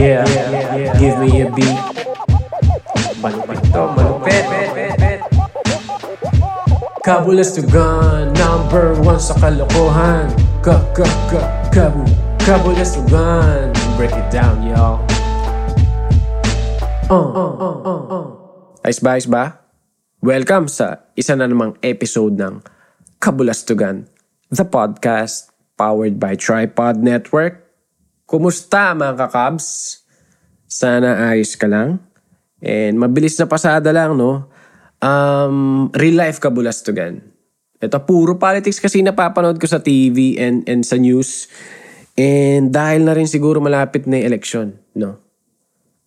Yeah, give me a beat. Malupit to, malupit. Number one sa kalokohan. Ka, ka, ka, kabu, kabulas to gun. Break it down, y'all. Uh, uh, uh, uh, uh. Ayos ba? Welcome sa isa na namang episode ng Kabulastugan, the podcast powered by Tripod Network. Kumusta mga kakabs? Sana ayos ka lang. And mabilis na pasada lang, no? Um, real life kabulastugan. Ito, puro politics kasi napapanood ko sa TV and, and sa news. And dahil na rin siguro malapit na yung election, no?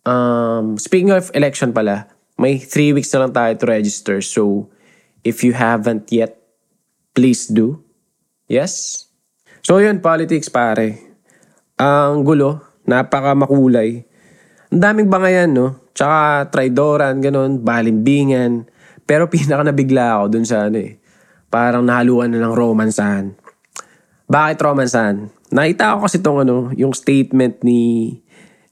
Um, speaking of election pala, may three weeks na lang tayo to register. So, if you haven't yet, please do. Yes? So, yun, politics pare. Ang gulo, napaka makulay. Ang daming bangayan, no? Tsaka traidoran, ganun, balimbingan. Pero pinaka nabigla ako dun sa ano eh. Parang nahaluan na ng romansahan. Bakit romansahan? Nakita ko kasi tong ano, yung statement ni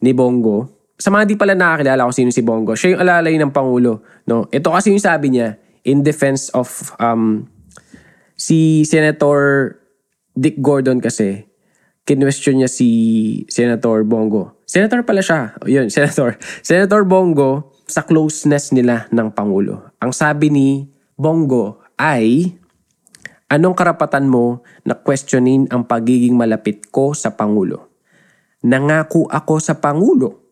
ni Bongo. Sa mga di pala nakakilala ko sino si Bongo, siya yung alalay ng Pangulo. No? Ito kasi yung sabi niya, in defense of um, si Senator Dick Gordon kasi, kinwestiyon niya si Senator Bongo. Senator pala siya. O, yun, Senator. Senator Bongo sa closeness nila ng Pangulo. Ang sabi ni Bongo ay, anong karapatan mo na questionin ang pagiging malapit ko sa Pangulo? Nangako ako sa Pangulo.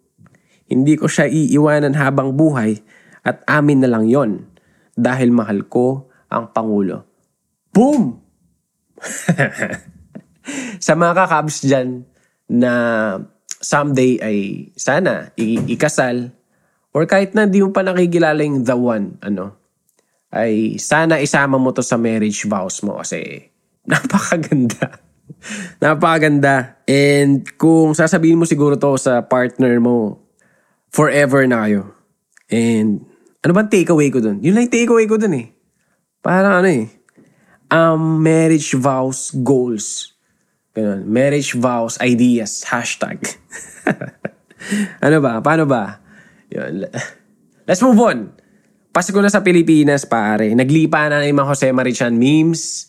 Hindi ko siya iiwanan habang buhay at amin na lang yon dahil mahal ko ang Pangulo. Boom! sa mga kakabs dyan na someday ay sana i- ikasal or kahit na di mo pa nakikilala yung the one, ano, ay sana isama mo to sa marriage vows mo kasi napakaganda. napakaganda. And kung sasabihin mo siguro to sa partner mo, forever na kayo. And ano bang takeaway ko dun? Yun lang yung takeaway ko dun eh. Parang ano eh. Um, marriage vows goals. Ganun. Marriage vows ideas. Hashtag. ano ba? Paano ba? Yun. Let's move on. Pasko na sa Pilipinas, pare. Naglipa na ng mga Jose Marichan memes.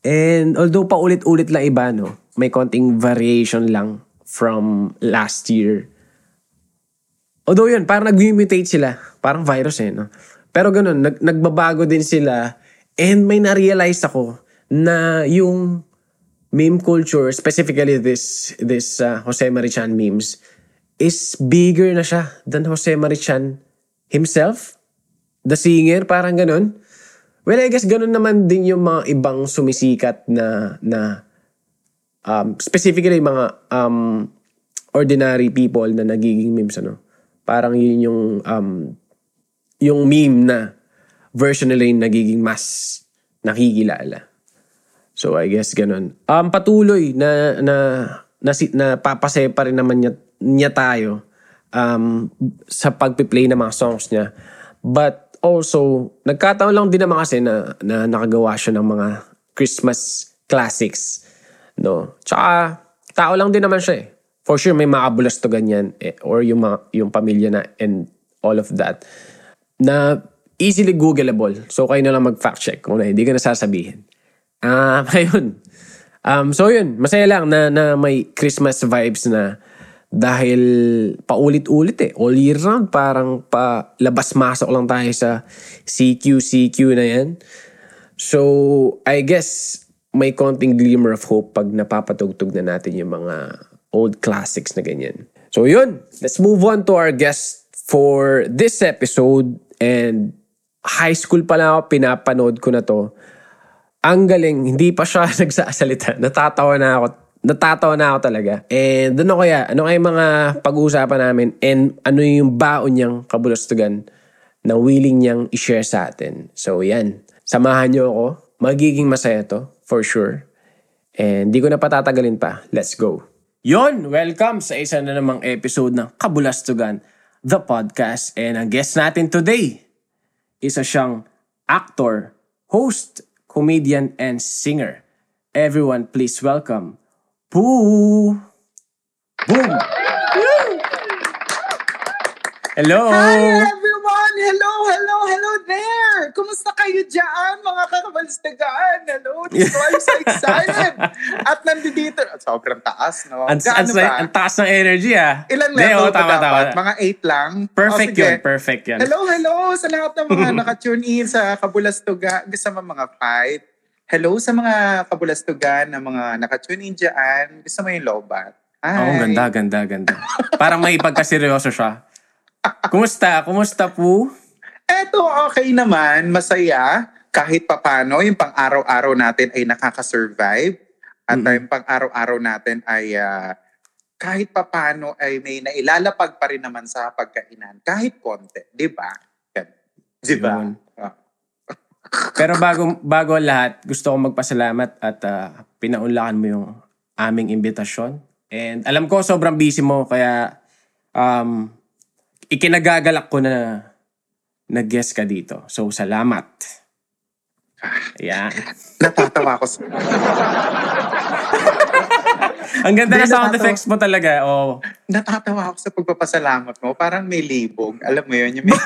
And although pa ulit-ulit lang iba, no? May konting variation lang from last year. Although yun, parang nag-mutate sila. Parang virus eh, no? Pero ganun, nag- nagbabago din sila. And may na-realize ako na yung meme culture, specifically this this uh, Jose Marichan memes, is bigger na siya than Jose Marichan himself. The singer, parang ganun. Well, I guess ganun naman din yung mga ibang sumisikat na na um, specifically mga um, ordinary people na nagiging memes ano. Parang yun yung um, yung meme na version nila yung nagiging mas nakikilala. So I guess ganun. Um, patuloy na na na, na, papasaya pa rin naman niya, niya tayo um, sa pagpi-play ng mga songs niya. But also, nagkataon lang din naman kasi na, na nakagawa siya ng mga Christmas classics. No? Tsaka, tao lang din naman siya eh. For sure, may makabulas to ganyan. Eh, or yung, mga, yung pamilya na and all of that. Na easily Googleable. So, kayo na lang mag-fact check kung na hindi ka nasasabihin. Ah, uh, ngayon. Um, so yun, masaya lang na, na may Christmas vibes na dahil paulit-ulit eh. All year round, parang pa labas-masok lang tayo sa CQ, CQ na yan. So, I guess may konting glimmer of hope pag napapatugtog na natin yung mga old classics na ganyan. So yun, let's move on to our guest for this episode. And high school pa lang ako, pinapanood ko na to ang galing, hindi pa siya nagsasalita. Natatawa na ako. Natatawa na ako talaga. And ano kaya, ano kaya mga pag-uusapan namin and ano yung baon niyang kabulastugan na willing niyang i-share sa atin. So yan, samahan niyo ako. Magiging masaya to, for sure. And di ko na patatagalin pa. Let's go. Yon, welcome sa isa na namang episode ng Kabulastugan, the podcast. And ang guest natin today, isa siyang actor, host, comedian, and singer. Everyone, please welcome Boo! Boom! Hello! Hi, everyone! Hello, hello, hello there! Kumusta kayo dyan, mga kakabalstagaan? Hello, ko, I'm so excited! At nandito, sobrang taas, no? Ang, ang, ang taas ng energy ah. Ilang Hindi, level oo, pa tama, dapat? tama. Mga 8 lang? Perfect O, sige. yun, perfect yun. Hello, hello sa lahat ng mga nakatune in sa Kabulastuga, mo mga fight. Hello sa mga Kabulastugan na mga nakatune in dyan. Gusto mo yung lobat? Hi. Oo, oh, ganda, ganda, ganda. Parang may pagkaseryoso siya. Kumusta? Kumusta po? Eto, okay naman. Masaya. Kahit papano, yung pang-araw-araw natin ay nakaka-survive. At Mm-mm. yung pang-araw-araw natin ay ah, kahit papano ay may nailalapag pa rin naman sa pagkainan. Kahit konti. Di ba? Di ba? Ah. Pero bago, bago lahat, gusto kong magpasalamat at ah, pinaunlakan mo yung aming imbitasyon. And alam ko sobrang busy mo kaya um, ikinagagalak ko na nag-guest ka dito. So, salamat. Ayan. Natatawa ko sa... Ang ganda na sound effects mo talaga. Oh. Natatawa ako sa pagpapasalamat mo. Parang may libog. Alam mo yun? Yung may...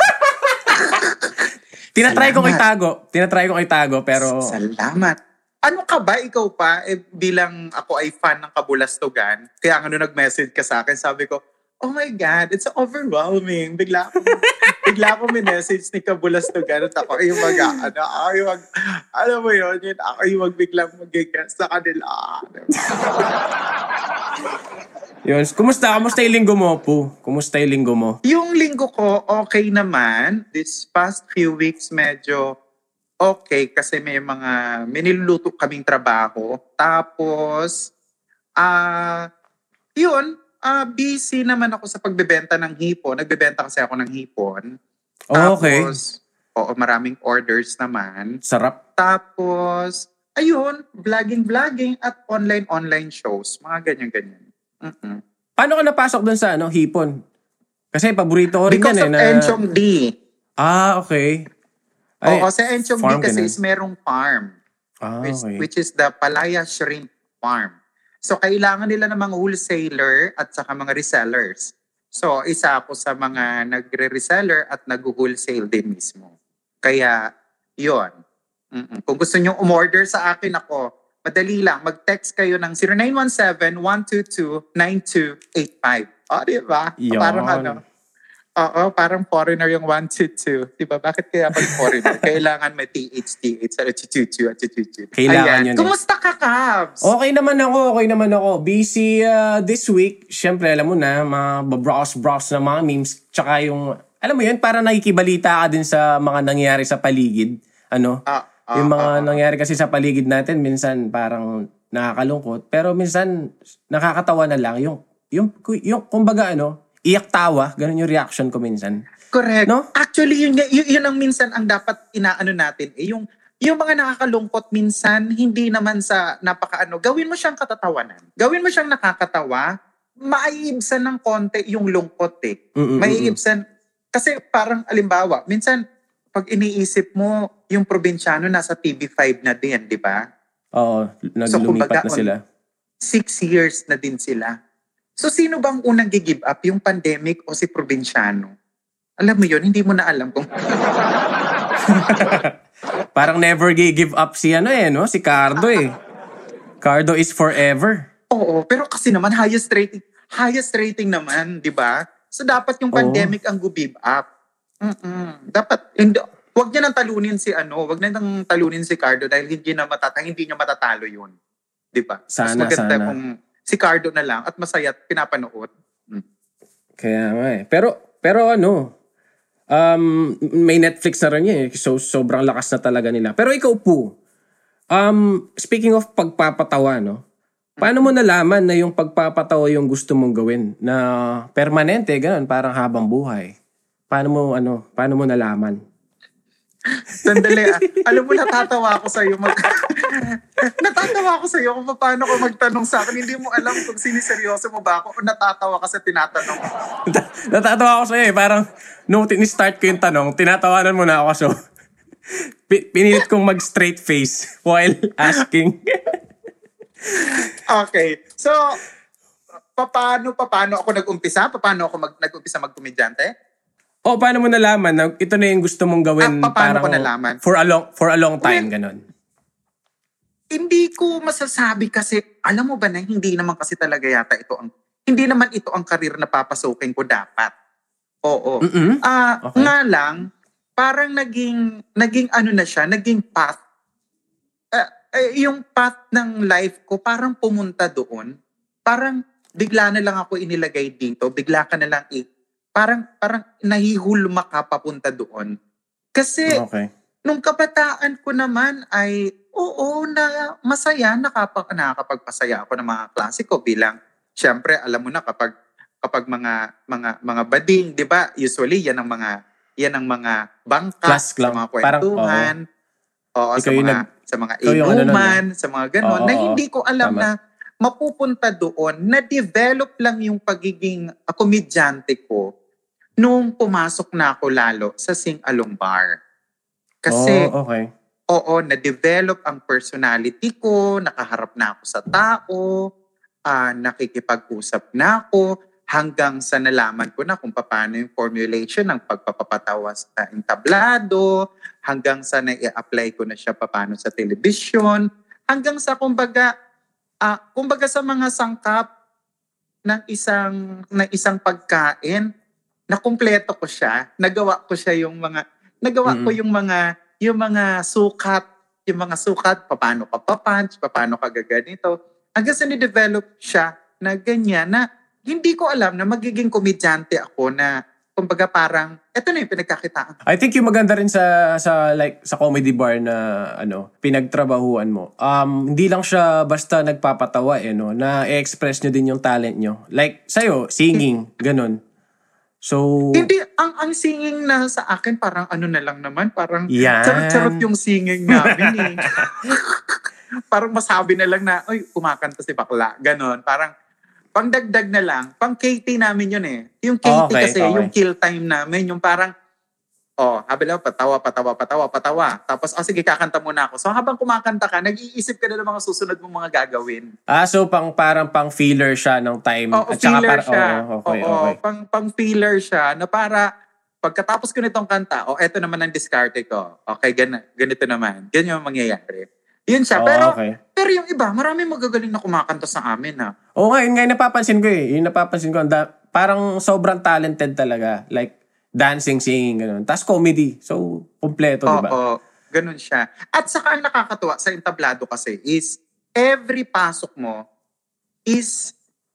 Tinatry kong Salamat. itago. Tinatry kong itago pero Salamat. Ano ka ba, ikaw pa, eh, bilang ako ay fan ng Kabulastugan, kaya nga nung nag-message ka sa akin, sabi ko, oh my God, it's overwhelming. Bigla ako, bigla ako message ni Kabulastugan at ako yung mag, ano, ako yung mag, alam mo yun, yun ako yung mag biglang mag-guest sa kanila. yun. Kumusta? Kumusta yung linggo mo, po? Kumusta yung linggo mo? Yung linggo ko, okay naman. This past few weeks, medyo okay kasi may mga, may niluluto kaming trabaho. Tapos, ah, yun, ah, busy naman ako sa pagbebenta ng hipon. Nagbebenta kasi ako ng hipon. Oh, okay. Tapos, oo, maraming orders naman. Sarap. Tapos, ayun, vlogging-vlogging at online-online shows. Mga ganyan-ganyan. Mm-mm. Paano ka napasok dun sa ano, hipon? Kasi paborito ko rin Because yan eh. of Na... Enchong D. Ah, okay. Oo, sa Enchong D kasi na. is merong farm. Ah, which, okay. which is the Palaya Shrimp Farm. So, kailangan nila ng mga wholesaler at saka mga resellers. So, isa ako sa mga nagre-reseller at nag-wholesale din mismo. Kaya, yon. Kung gusto nyo umorder sa akin ako, madali lang. Mag-text kayo ng 0917-122-9285. O, di ba? Yon. Parang ano, Oo, parang foreigner yung 122. Di ba? Bakit kaya pag foreigner? Kailangan may TH, TH, at chuchuchu, at chuchuchu. Kailangan yun eh. Kumusta ka, Cabs? Okay naman ako, okay naman ako. Busy uh, this week. Siyempre, alam mo na, mga browse-browse na mga memes. Tsaka yung, alam mo yun, para nakikibalita ka din sa mga nangyayari sa paligid. Ano? Ah, ah, yung mga ah, ah. nangyayari kasi sa paligid natin, minsan parang nakakalungkot. Pero minsan, nakakatawa na lang. Yung, yung, yung kumbaga ano, iyak tawa. Ganun yung reaction ko minsan. Correct. No? Actually, yun, yun, yun ang minsan ang dapat inaano natin. Eh, yung, yung mga nakakalungkot minsan, hindi naman sa napakaano, gawin mo siyang katatawanan. Gawin mo siyang nakakatawa, maiibsan ng konti yung lungkot eh. Mm-mm-mm. Maiibsan. Kasi parang alimbawa, minsan pag iniisip mo, yung probinsyano nasa TV5 na din, di ba? Oo, So, naglumipat kumbaga, na sila. Six years na din sila. So, sino bang unang give up? Yung pandemic o si probinsyano? Alam mo yun, hindi mo na alam kung... Parang never give up si ano eh, no? Si Cardo eh. Cardo is forever. Oo, pero kasi naman highest rating, highest rating naman, di ba? So, dapat yung Oo. pandemic ang give up. Mm-mm. Dapat, hindi, wag niya nang talunin si ano, wag na nang talunin si Cardo dahil hindi na matata, hindi niya matatalo yun. Di ba? Mas Sana, maganda sana. kung si Cardo na lang at masaya at pinapanood. Kaya nga eh. Pero, pero ano, um, may Netflix na rin yun eh. So, sobrang lakas na talaga nila. Pero ikaw po, um, speaking of pagpapatawa, no? Paano mo nalaman na yung pagpapatawa yung gusto mong gawin? Na permanente, ganun, parang habang buhay. Paano mo, ano, paano mo nalaman? Sandali, ah. alam mo, natatawa ako sa'yo. Mag... natatawa ako sa'yo kung paano ko magtanong sa akin. Hindi mo alam kung siniseryoso mo ba ako o natatawa ka sa tinatanong mo. Natatawa ako sa'yo eh. Parang, nung tin-start ko yung tanong, tinatawanan mo na ako. So, pi- pinilit kong mag-straight face while asking. Okay. So, paano, paano ako nag-umpisa? Paano ako mag, nag-umpisa magkomedyante? O, paano mo nalaman na ito na yung gusto mong gawin Ah, pa- paano parang ko nalaman? for a long, for a long time, Well, ganon? Hindi ko masasabi kasi, alam mo ba na hindi naman kasi talaga yata ito ang, hindi naman ito ang karir na papasukin ko dapat. Oo. Mm-mm. Ah, Okay. nga lang, parang naging, naging ano na siya, naging path. Eh, yung path ng life ko, parang pumunta doon. Parang bigla na lang ako inilagay dito, bigla ka na lang i- parang parang nahihulma ka papunta doon. Kasi Okay. nung kabataan ko naman ay oo na masaya nakapag nakakapagpasaya ako ng mga klase ko bilang syempre alam mo na kapag kapag mga mga mga bading 'di ba usually yan ang mga yan ang mga bangka Class sa mga Parang, kwentuhan oo, sa mga nag- sa mga ano inuman sa mga ganon Oo, na oo. hindi ko alam Tama. na mapupunta doon na develop lang yung pagiging uh, komedyante ko nung pumasok na ako lalo sa Sing Along Bar. Kasi oh, okay. Oo, na-develop ang personality ko, nakaharap na ako sa tao, ah, nakikipag-usap na ako, hanggang sa nalaman ko na kung paano yung formulation ng pagpapatawa sa entablado, hanggang sa na-apply ko na siya paano sa television, hanggang sa kumbaga, ah, kumbaga sa mga sangkap ng isang ng isang pagkain, na kumpleto ko siya, nagawa ko siya yung mga nagawa ko Mm-mm. yung mga yung mga sukat, yung mga sukat, paano ka papunch, paano ka gaganito. Hanggang sa ni-develop siya na ganyan na hindi ko alam na magiging komedyante ako na kumbaga parang, eto na yung pinagkakitaan. I think yung maganda rin sa sa like sa comedy bar na ano, pinagtrabahuan mo. Um hindi lang siya basta nagpapatawa eh no, na i-express nyo din yung talent nyo. Like sa'yo, singing, ganun. So Hindi, ang ang singing na sa akin parang ano na lang naman, parang Yan. charot-charot yung singing namin eh. parang masabi na lang na, oy, kumakanta si bakla. Ganon. Parang, pangdagdag na lang, pang KT namin yun eh. Yung KT Okay, kasi, okay. yung kill time namin, yung parang, oh, habi lang, patawa, patawa, patawa, patawa. Tapos, oh sige, kakanta muna ako. So, habang kumakanta ka, nag-iisip ka na ng mga susunod mong mga gagawin. ah so pang parang pang feeler siya ng time Oo, at saka feeler para- siya. oo, okay, Oo, okay. Pang, pang feeler siya na para pagkatapos ko nitong kanta, o oh, eto naman ang diskarte ko. Okay, gan ganito naman. Ganyan yung mangyayari. Yun siya. Oo, pero, okay. pero yung iba, marami magagaling na kumakanta sa amin ha. Oo nga, yun nga napapansin ko eh. Yung napapansin ko, da- parang sobrang talented talaga. Like, dancing, singing, ganun. Tapos comedy. So, kompleto, di ba? Oo, ganun siya. At saka ang nakakatuwa sa entablado kasi is every pasok mo is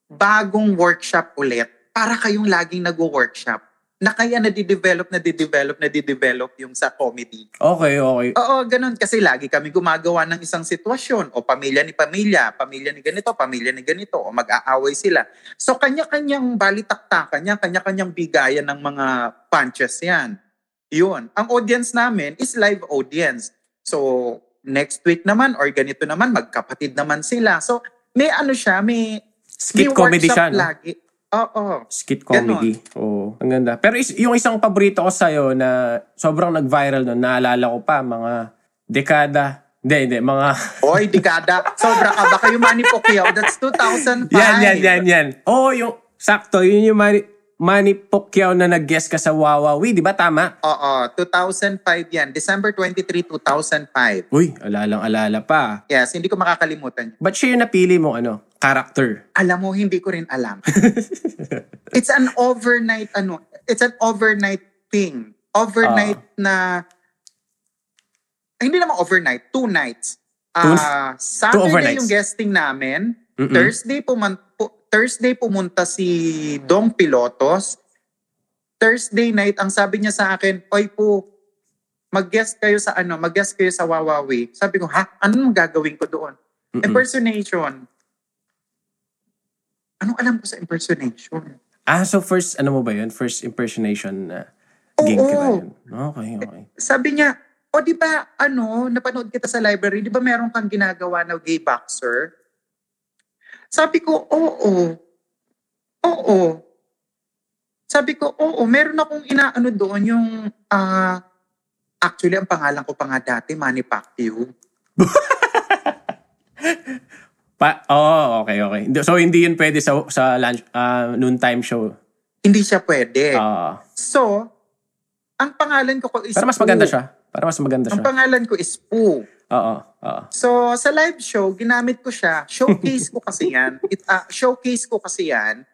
bagong workshop ulit para kayong laging nag-workshop na kaya nadidevelop, nadidevelop, nadidevelop yung sa comedy. Okay, okay. Oo, ganun. Kasi lagi kami gumagawa ng isang sitwasyon. O pamilya ni pamilya, pamilya ni ganito, pamilya ni ganito. O mag-aaway sila. So kanya-kanyang balitaktakan niya, kanya-kanyang bigayan ng mga punches yan. Yun. Ang audience namin is live audience. So next week naman or ganito naman, magkapatid naman sila. So may ano siya, may, Skit may comedy siya, no? lagi. Oo. Skit comedy. Oo, ang ganda. Pero is, yung isang paborito ko sa'yo na sobrang nag-viral nun, naalala ko pa, mga dekada, hindi, hindi, mga... Oy, digada. Sobra ka. Baka yung Manny Pacquiao, that's 2005. yan, yan, yan, yan. Oo, yung, sakto, yun yung Manny, Manny Pacquiao na nag-guest ka sa Wawawi, di ba? Tama? Oo, 2005 yan. December 23, 2005. Uy, alalang alala pa. Yes, hindi ko makakalimutan. Ba't siya yung napili mo, ano, character? Alam mo, hindi ko rin alam. it's an overnight, ano, it's an overnight thing. Overnight na, ay, hindi naman overnight, two nights. Two- Ah, Saturday overnights. yung guesting namin. Mm-mm. Thursday puman- pu- Thursday pumunta si Dong Pilotos. Thursday night, ang sabi niya sa akin, Oy po, mag-guest kayo sa ano, mag-guest kayo sa Wawawi. Sabi ko, ha? Anong gagawin ko doon? Mm-mm. Impersonation. Anong alam ko sa impersonation? Ah, so first, ano mo ba yun? First impersonation na gig ka ba yun? Okay, okay. Sabi niya, o di ba, ano, napanood kita sa library, di ba meron kang ginagawa na gay boxer? Sabi ko, oo. Oo. Sabi ko, oo, meron akong inaano doon yung, ah, actually, ang pangalan ko pa nga dati, Manny Pacquiao. Pa oh, okay, okay. So, hindi yun pwede sa, sa lunch, ah, noontime show. Hindi siya pwede. Ah, So, ang pangalan ko ko is Para mas maganda siya. Para mas maganda Ang siya. pangalan ko is Poo. Oo, So, sa live show, ginamit ko siya. Showcase ko kasi yan. It, ah, showcase ko kasi yan.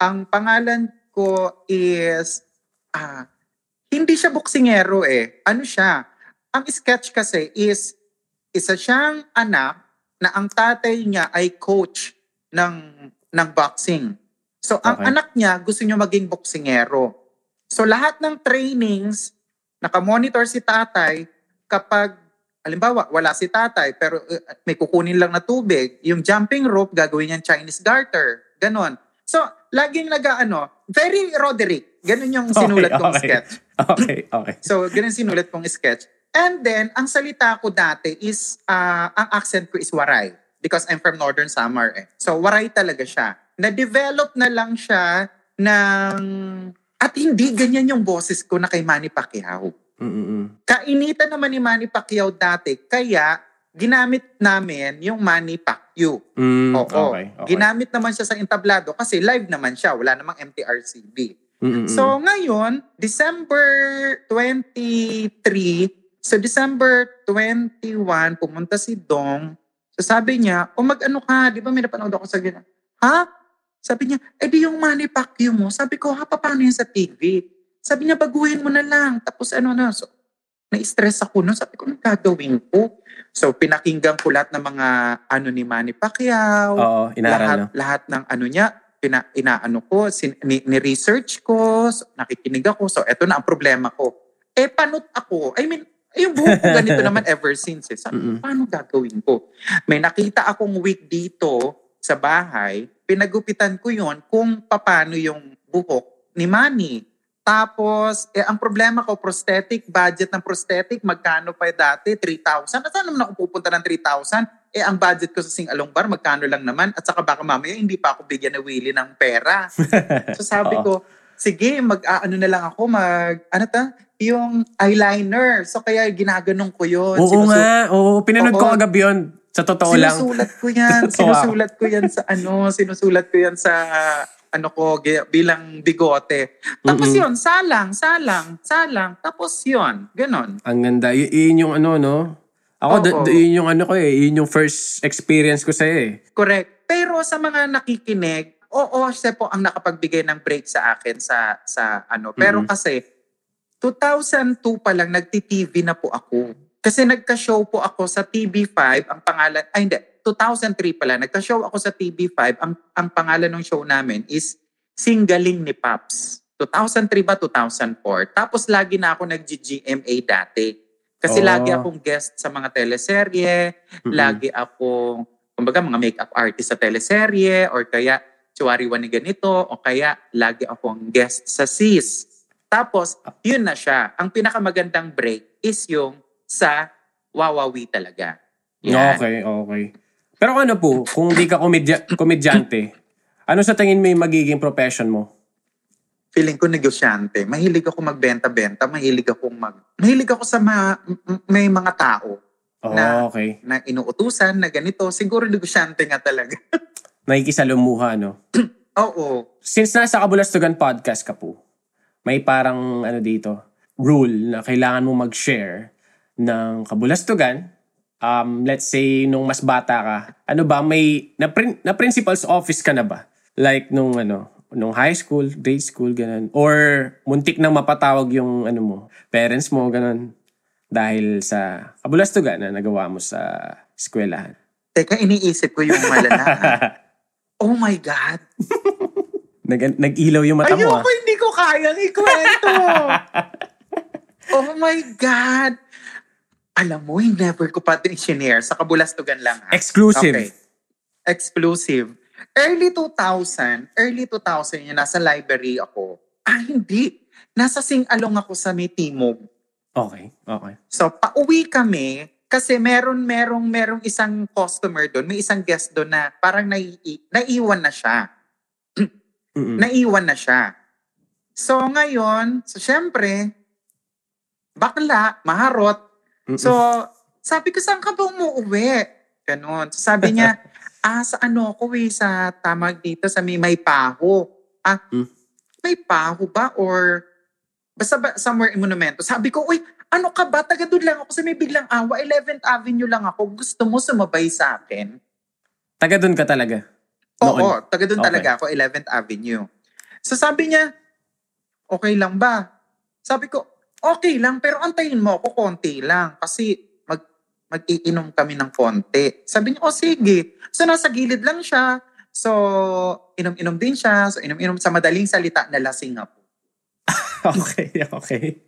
Ang pangalan ko is, ah, hindi siya boksingero eh. Ano siya? Ang sketch kasi is, isa siyang anak na ang tatay niya ay coach ng, ng boxing. So, ang Okay. anak niya gusto niya maging boksingero. So, lahat ng trainings, nakamonitor si tatay kapag Halimbawa, wala si tatay pero uh, may kukunin lang na tubig. Yung jumping rope, gagawin niyang Chinese garter. Ganon. So, laging nag-ano, very Roderick. Ganon yung sinulat Okay, kong okay. sketch. Okay, okay. So, ganun sinulat kong sketch. And then, ang salita ko dati is, ah, ang accent ko is Waray. Because I'm from Northern Samar eh. So, Waray talaga siya. Na-develop na lang siya ng... At hindi ganyan yung boses ko na kay Manny Pacquiao. Mm-mm. Kainitan naman ni Manny Pacquiao dati, kaya ginamit namin yung Manny Pacquiao. Mm, Oo. okay, okay. Ginamit naman siya sa entablado kasi live naman siya. Wala namang MTRCB. Mm-mm. So ngayon, December 23, so December 21, pumunta si Dong. So sabi niya, o mag-ano ka, di ba may napanood ako sa gina? Ha? Sabi niya, eh di yung Manny Pacquiao mo. Sabi ko, ha, paano yan sa TV? Sabi niya, baguhin mo na lang. Tapos ano na, so, na-stress ako no. Sabi ko, anong gagawin ko? So pinakinggan ko lahat ng mga ano ni Manny Pacquiao Oo, inaral lahat, no? lahat ng ano niya, pina, inaano ko, sin, ni, ni-research ko, so, nakikinig ako. So, eto na ang problema ko. Eh, panot ako. I mean, yung buhok ko ganito naman ever since. Eh. Sabi ko, Mm-mm. paano gagawin ko? May nakita akong wig dito sa bahay. Pinagupitan ko yon kung paano yung buhok ni Manny. Tapos, eh, ang problema ko, prosthetic, budget ng prosthetic, magkano pa dati? 3,000. Saan naman ako pupunta ng 3,000? Eh, ang budget ko sa Singalong Bar, magkano lang naman? At saka baka mamaya, hindi pa ako bigyan ni Willie ng pera. So sabi ko, sige, mag-ano na lang ako, mag, ano ta? Yung eyeliner. So kaya ginaganon ko yun. Oo Sinusu- nga. Oo, pinanood ko Oo. kagabi yun. Sa totoo lang. Sinusulat ko yan. Sinusulat ko yan sa ano, sinusulat ko yan sa ano ko bilang bigote. Tapos Mm-mm. yun, salang, salang, salang. Tapos yun, ganon. Ang ganda. Y- yun yung ano, no? Ako, d- Oo. d- yun yung ano ko eh. Yun yung first experience ko sa'yo eh. Correct. Pero sa mga nakikinig, oo, siya po ang nakapagbigay ng break sa akin sa sa ano. Pero Mhm. kasi 2002 pa lang nagti-TV na po ako. Kasi nagka-show po ako sa TV5, ang pangalan ay hindi, 2003 pala nagka-show ako sa TV5. Ang ang pangalan ng show namin is Singgaling ni Paps. 2003 ba 2004? Tapos lagi na ako nag-GMA dati. Kasi Oh. lagi akong guest sa mga teleserye, Mm-mm. lagi akong, kumbaga mga makeup artist sa teleserye, or kaya Chuwariwan ni ganito, o kaya lagi akong guest sa SIS. Tapos, yun na siya. Ang pinakamagandang break is yung sa Wawawi talaga. Yan. Okay, okay. Pero ano po, kung di ka komedya- komedyante, ano sa tingin mo yung magiging profession mo? Feeling ko negosyante. Mahilig ako magbenta-benta. Mahilig akong mag... Mahilig ako sa ma- may mga tao Oh, Na- okay. na inuutusan na ganito. Siguro negosyante nga talaga. Nakikisalumuha, no? Oo. Since nasa Kabulastugan podcast ka po, may parang ano dito, rule na kailangan mo mag-share ng Kabulastugan. Um, let's say, nung mas bata ka, ano ba, may, na, prin- na principal's office ka na ba? Like nung ano, nung high school, grade school, ganun. Or muntik nang mapatawag yung ano mo, parents mo, ganun. Dahil sa Kabulastugan na nagawa mo sa eskwelahan. Teka, iniisip ko yung malala. oh my God. Nag- nag-ilaw yung mata mo, ah. Ayoko, hindi ko kayang ikwento. oh my God. Alam mo, never ko pa din shinare. Sa kabulastugan lang. Ha? Exclusive. Okay. Exclusive. Early 2000, early 2000 yun, nasa library ako. Ah, hindi. Nasa Singalong ako sa may Timog. Okay, okay. So, pauwi kami kasi meron merong merong isang customer doon, may isang guest doon na parang nai, naiwan na siya. Mm-mm. Naiwan na siya. So ngayon, so syempre, bakla, maharot. Mm-mm. So sabi ko, saan ka ba umuwi? Ganon. So, sabi niya, ah, sa ano ko eh, sa tamag dito, sa may may paho. Ah, Hmm. may paho ba? Or basta ba, somewhere in Monumento. Sabi ko, uy, ano ka ba? Taga doon lang ako sa may biglang awa. 11th Avenue lang ako. Gusto mo sumabay sa akin? Taga doon ka talaga. Oo, Noon. taga doon Okay. talaga ako, 11th Avenue. So sabi niya, okay lang ba? Sabi ko, okay lang, pero antayin mo ako konti lang kasi mag, mag-iinom kami ng konti. Sabi niya, oh sige. So nasa gilid lang siya. So, inom-inom din siya. So, inom-inom sa madaling salita, nalasing ako. okay, okay.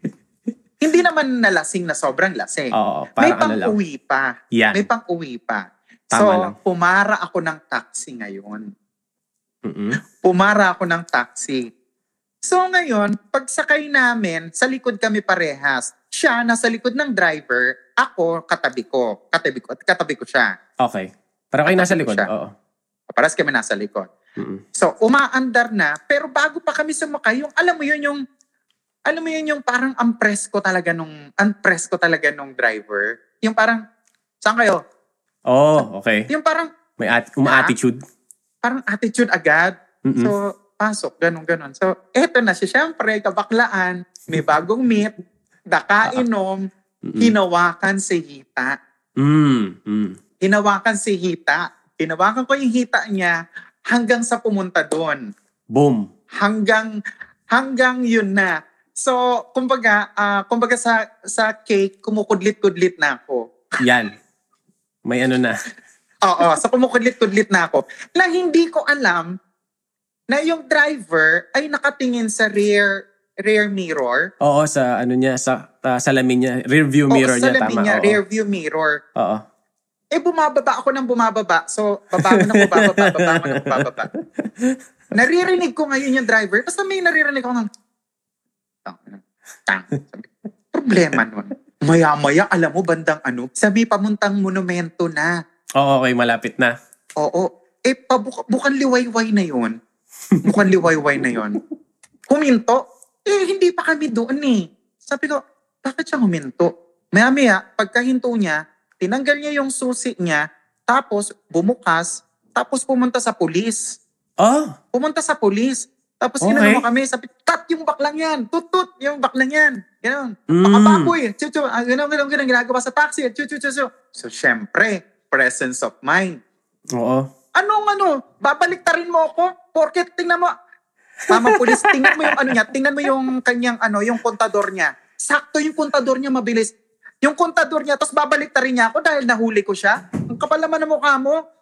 Hindi naman nalasing na sobrang lasing. Oo, May ano pang-uwi pa. Yan. May pang-uwi pa. Tama so, lang. pumara ako ng taxi ngayon. Mm-mm. pumara ako ng taxi. So ngayon, pagsakay namin, sa likod kami parehas. Siya nasa likod ng driver, ako katabi ko. Katabi ko, katabi ko siya. Okay. Parang kayo nasa likod. siya. Oo. Paras kami nasa likod. Mm-mm. So umaandar na, pero bago pa kami sumakay, yung alam mo yun yung alam mo yun yung parang ampress ko talaga nung ampress ko talaga nung driver. Yung parang saan kayo? Oh, okay. Yung parang May at- uma-attitude. parang attitude agad. Mm-mm. So, pasok, ganun, ganun. So, eto na siya. Siyempre, kabaklaan, may bagong meat, nakainom, Mm-mm. hinawakan si Hita. Mm, mm. Hinawakan si Hita. Hinawakan ko yung hita niya hanggang sa pumunta doon. Boom. Hanggang, hanggang yun na. So, kumbaga, ah, kumbaga sa, sa cake, kumukudlit-kudlit na ako. Yan. May ano na. Oo, so kumukudlit-kudlit na ako. Na hindi ko alam na yung driver ay nakatingin sa rear rear mirror. Oo, sa ano niya, sa uh, salamin niya, rear view mirror sa niya, tama. niya, oo. rear view mirror. Oo. Eh, bumababa ako ng bumababa. So, baba ako ng bumababa, baba ako ng bumababa. Naririnig ko ngayon yung driver. Basta may naririnig ako ng... Tang, tang. Problema nun. Maya-maya, alam mo, bandang ano, sabi pamuntang monumento na. Oo, okay, malapit na. Oo. Eh, pabuk bukan liwayway na yun. Bukan liwayway na yun. Huminto. Eh, hindi pa kami doon eh. Sabi ko, bakit siya huminto? Maya-maya, pagkahinto niya, tinanggal niya yung susi niya, tapos bumukas, tapos pumunta sa pulis. Oh, Pumunta sa pulis. Tapos Okay. mo kami, sabi, cut yung baklang yan. Tutut yung baklang yan. Ganon. Mm. Baka baboy. Chuchu. Ah, ganon, ganon, ganon. Ginagawa sa taxi. Chuchu, chuchu. So, syempre, presence of mind. oo. Anong ano? Babalik rin mo ako? Porket tingnan mo. Mama pulis, tingnan mo yung ano niya. Tingnan mo yung kanyang ano, yung kontador niya. Sakto yung kontador niya, mabilis. Yung kontador niya, tapos babalik rin niya ako dahil nahuli ko siya. Ang kapal naman ng mukha mo.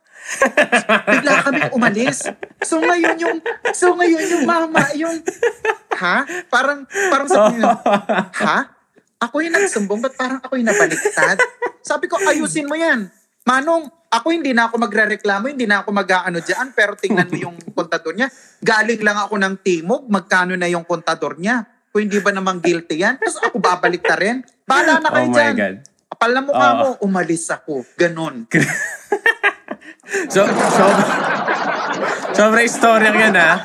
Bigla kami umalis. So ngayon yung, so ngayon yung mama, yung, ha? Parang, parang sabi niya, ha? Ako yung nagsumbong, ba't parang ako yung nabaliktad? Sabi ko, ayusin mo yan. Manong, ako hindi na ako magre-reklamo, hindi na ako mag-ano dyan, pero tingnan mo yung kontador niya. Galing lang ako ng Timog, magkano na yung kontador niya? Kung hindi ba namang guilty yan? Tapos ako babalik na rin. Bahala na kayo Oh dyan. God. Kapal na mukha Oo. mo, umalis ako. Ganon. So, so, sobra istorya yan ha.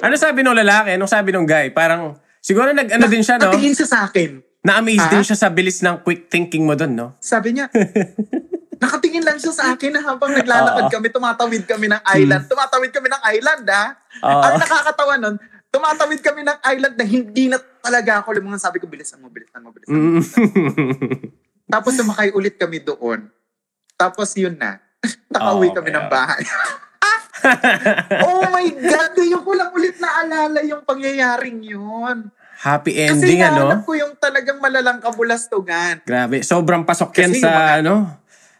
Ano sabi nung lalaki? Anong sabi nung guy? Parang, siguro nag, ano din siya, no? Natingin siya sa akin. Na-amaze Ah? din siya sa bilis ng quick thinking mo dun, no? Sabi niya, nakatingin lang siya sa akin habang naglalakad. Hmm. kami, tumatawid kami ng island. Tumatawid kami ng island, ha? Oo. Ang nakakatawa nun, tumatawid kami ng island na hindi na talaga ako lumungan. Sabi ko, bilisan mo, bilisan mo, bilisan mo. Mm. Tapos sumakay ulit kami doon. Tapos yun na. Nakauwi Oo, kami kaya- ng bahay. oh my God! Ngayon ko lang ulit naalala yung pangyayaring yun. Happy Kasi ending, nahanap ano? ko yung talagang malalang kabulastugan. Grabe. Sobrang pasok yan Kasi sa, mga- ano,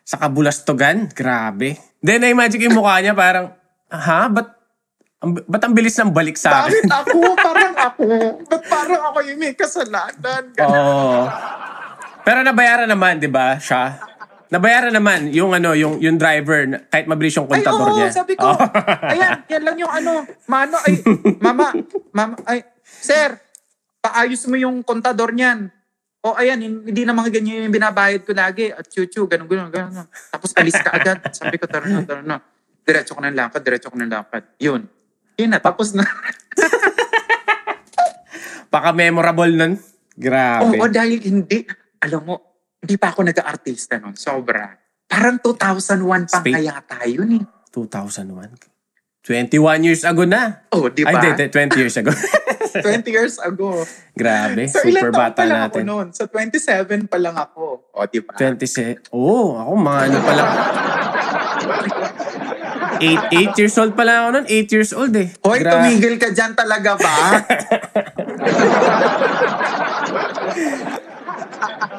sa kabulastogan. Grabe. Then, na-imagine ko yung mukha niya parang, ha? Ba't, ang, ba't ang bilis ng balik sa akin? Bakit ako? Parang ako. Ba't parang ako yung may kasalanan? Ganun. Oo. Pero nabayaran naman, di ba, siya? Nabayaran naman yung ano, yung yung driver kahit mabilis yung Ay, kontador oo, niya. sabi ko. Oo. ayan, yan lang yung ano. Mano, ay, mama, mama, ay, sir, paayos mo yung kontador niyan. O ayan, hindi na mga ganyan yung binabayad ko lagi. At chuchu, ganun, ganun, ganun. Tapos alis ka agad. Sabi ko, tara na, tara na. Diretso ko ng lakad, diretso ko ng lakad. Yun. Yun na, tapos na. Baka memorable nun. Grabe. Oo, dahil hindi, alam mo, hindi pa ako nag-artista nun. Sobra. Parang 2001 pa Spade. kaya tayo ni. 2001. 21 years ago na. Oh, di Ay, ba? hindi, hindi, 20 years ago. 20 years ago. Grabe, So super bata pa lang ako natin. noon? So 27 pa lang ako. O, di ba? 27. Oo, oh, ako mga ano pa lang. 8, 8 years old pa lang ako noon. 8 years old eh. Hoy, Gra- tumigil ka dyan talaga ba?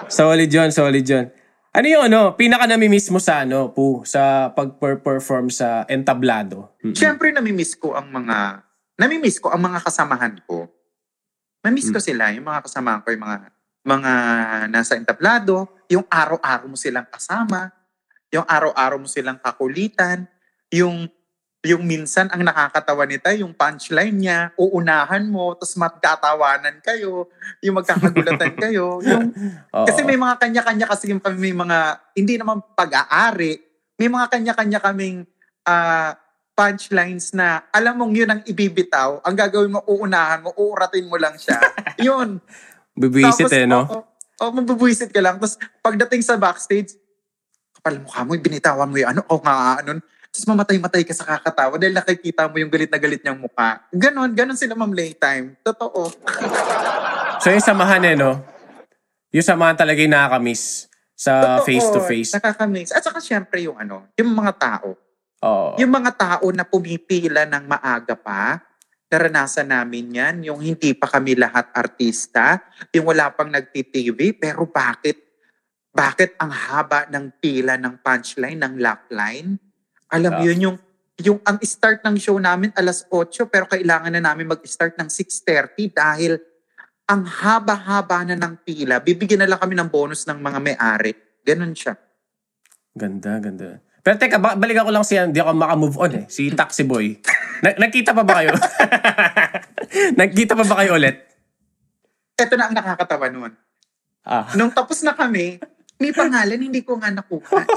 Solid yun, solid yun. Ano yung ano, pinaka namimiss mo sa ano, po, sa pag-perform sa entablado? Mm. Siyempre, namimiss ko ang mga, namimiss ko ang mga kasamahan ko. Namimiss ko sila, yung mga kasamahan ko, yung mga, mga nasa entablado, yung araw-araw mo silang kasama, yung araw-araw mo silang kakulitan, yung yung minsan ang nakakatawa nita, yung punchline niya, uunahan mo, tapos magkatawanan kayo, yung magkakagulatan kayo, yung Oo. kasi may mga kanya-kanya kasi yung kami may mga, hindi naman pag-aari, may mga kanya-kanya kaming ah, punchlines na alam mong yun ang ibibitaw, ang gagawin mo, uunahan mo, uuratin mo lang siya. yun. Bibisit eh, no? Oo, oh, mabubuisit ka lang. Tapos pagdating sa backstage, kapal mukha mo, binitawan mo yung ano, o nga, ano, tapos mamatay-matay ka sa kakatawa dahil nakikita mo yung galit na galit niyang mukha. Ganon, ganon sila ma'am Laytime. Totoo. So yung samahan eh, no? Yung samahan talaga yung nakakamiss sa Totoo. face-to-face. Nakakamiss. At saka syempre yung ano, yung mga tao. Oo. Yung mga tao na pumipila ng maaga pa, naranasan namin yan, yung hindi pa kami lahat artista, yung wala pang nagti-TV, pero bakit, bakit ang haba ng pila ng punchline, ng lock line? Alam Ah. yun, yung, yung ang start ng show namin alas 8, pero kailangan na namin mag-start ng 6.30 dahil ang haba-haba na ng pila, bibigyan na lang kami ng bonus ng mga may-ari. Ganon siya. Ganda, ganda. Pero teka, ba- balik ako lang siya, hindi ako makamove on eh. Si Taxi Boy. Na- nagkita pa ba kayo? nagkita pa ba kayo ulit? Ito na ang nakakatawa nun. Ah. Nung tapos na kami, may pangalan, hindi ko nga nakuha. eh.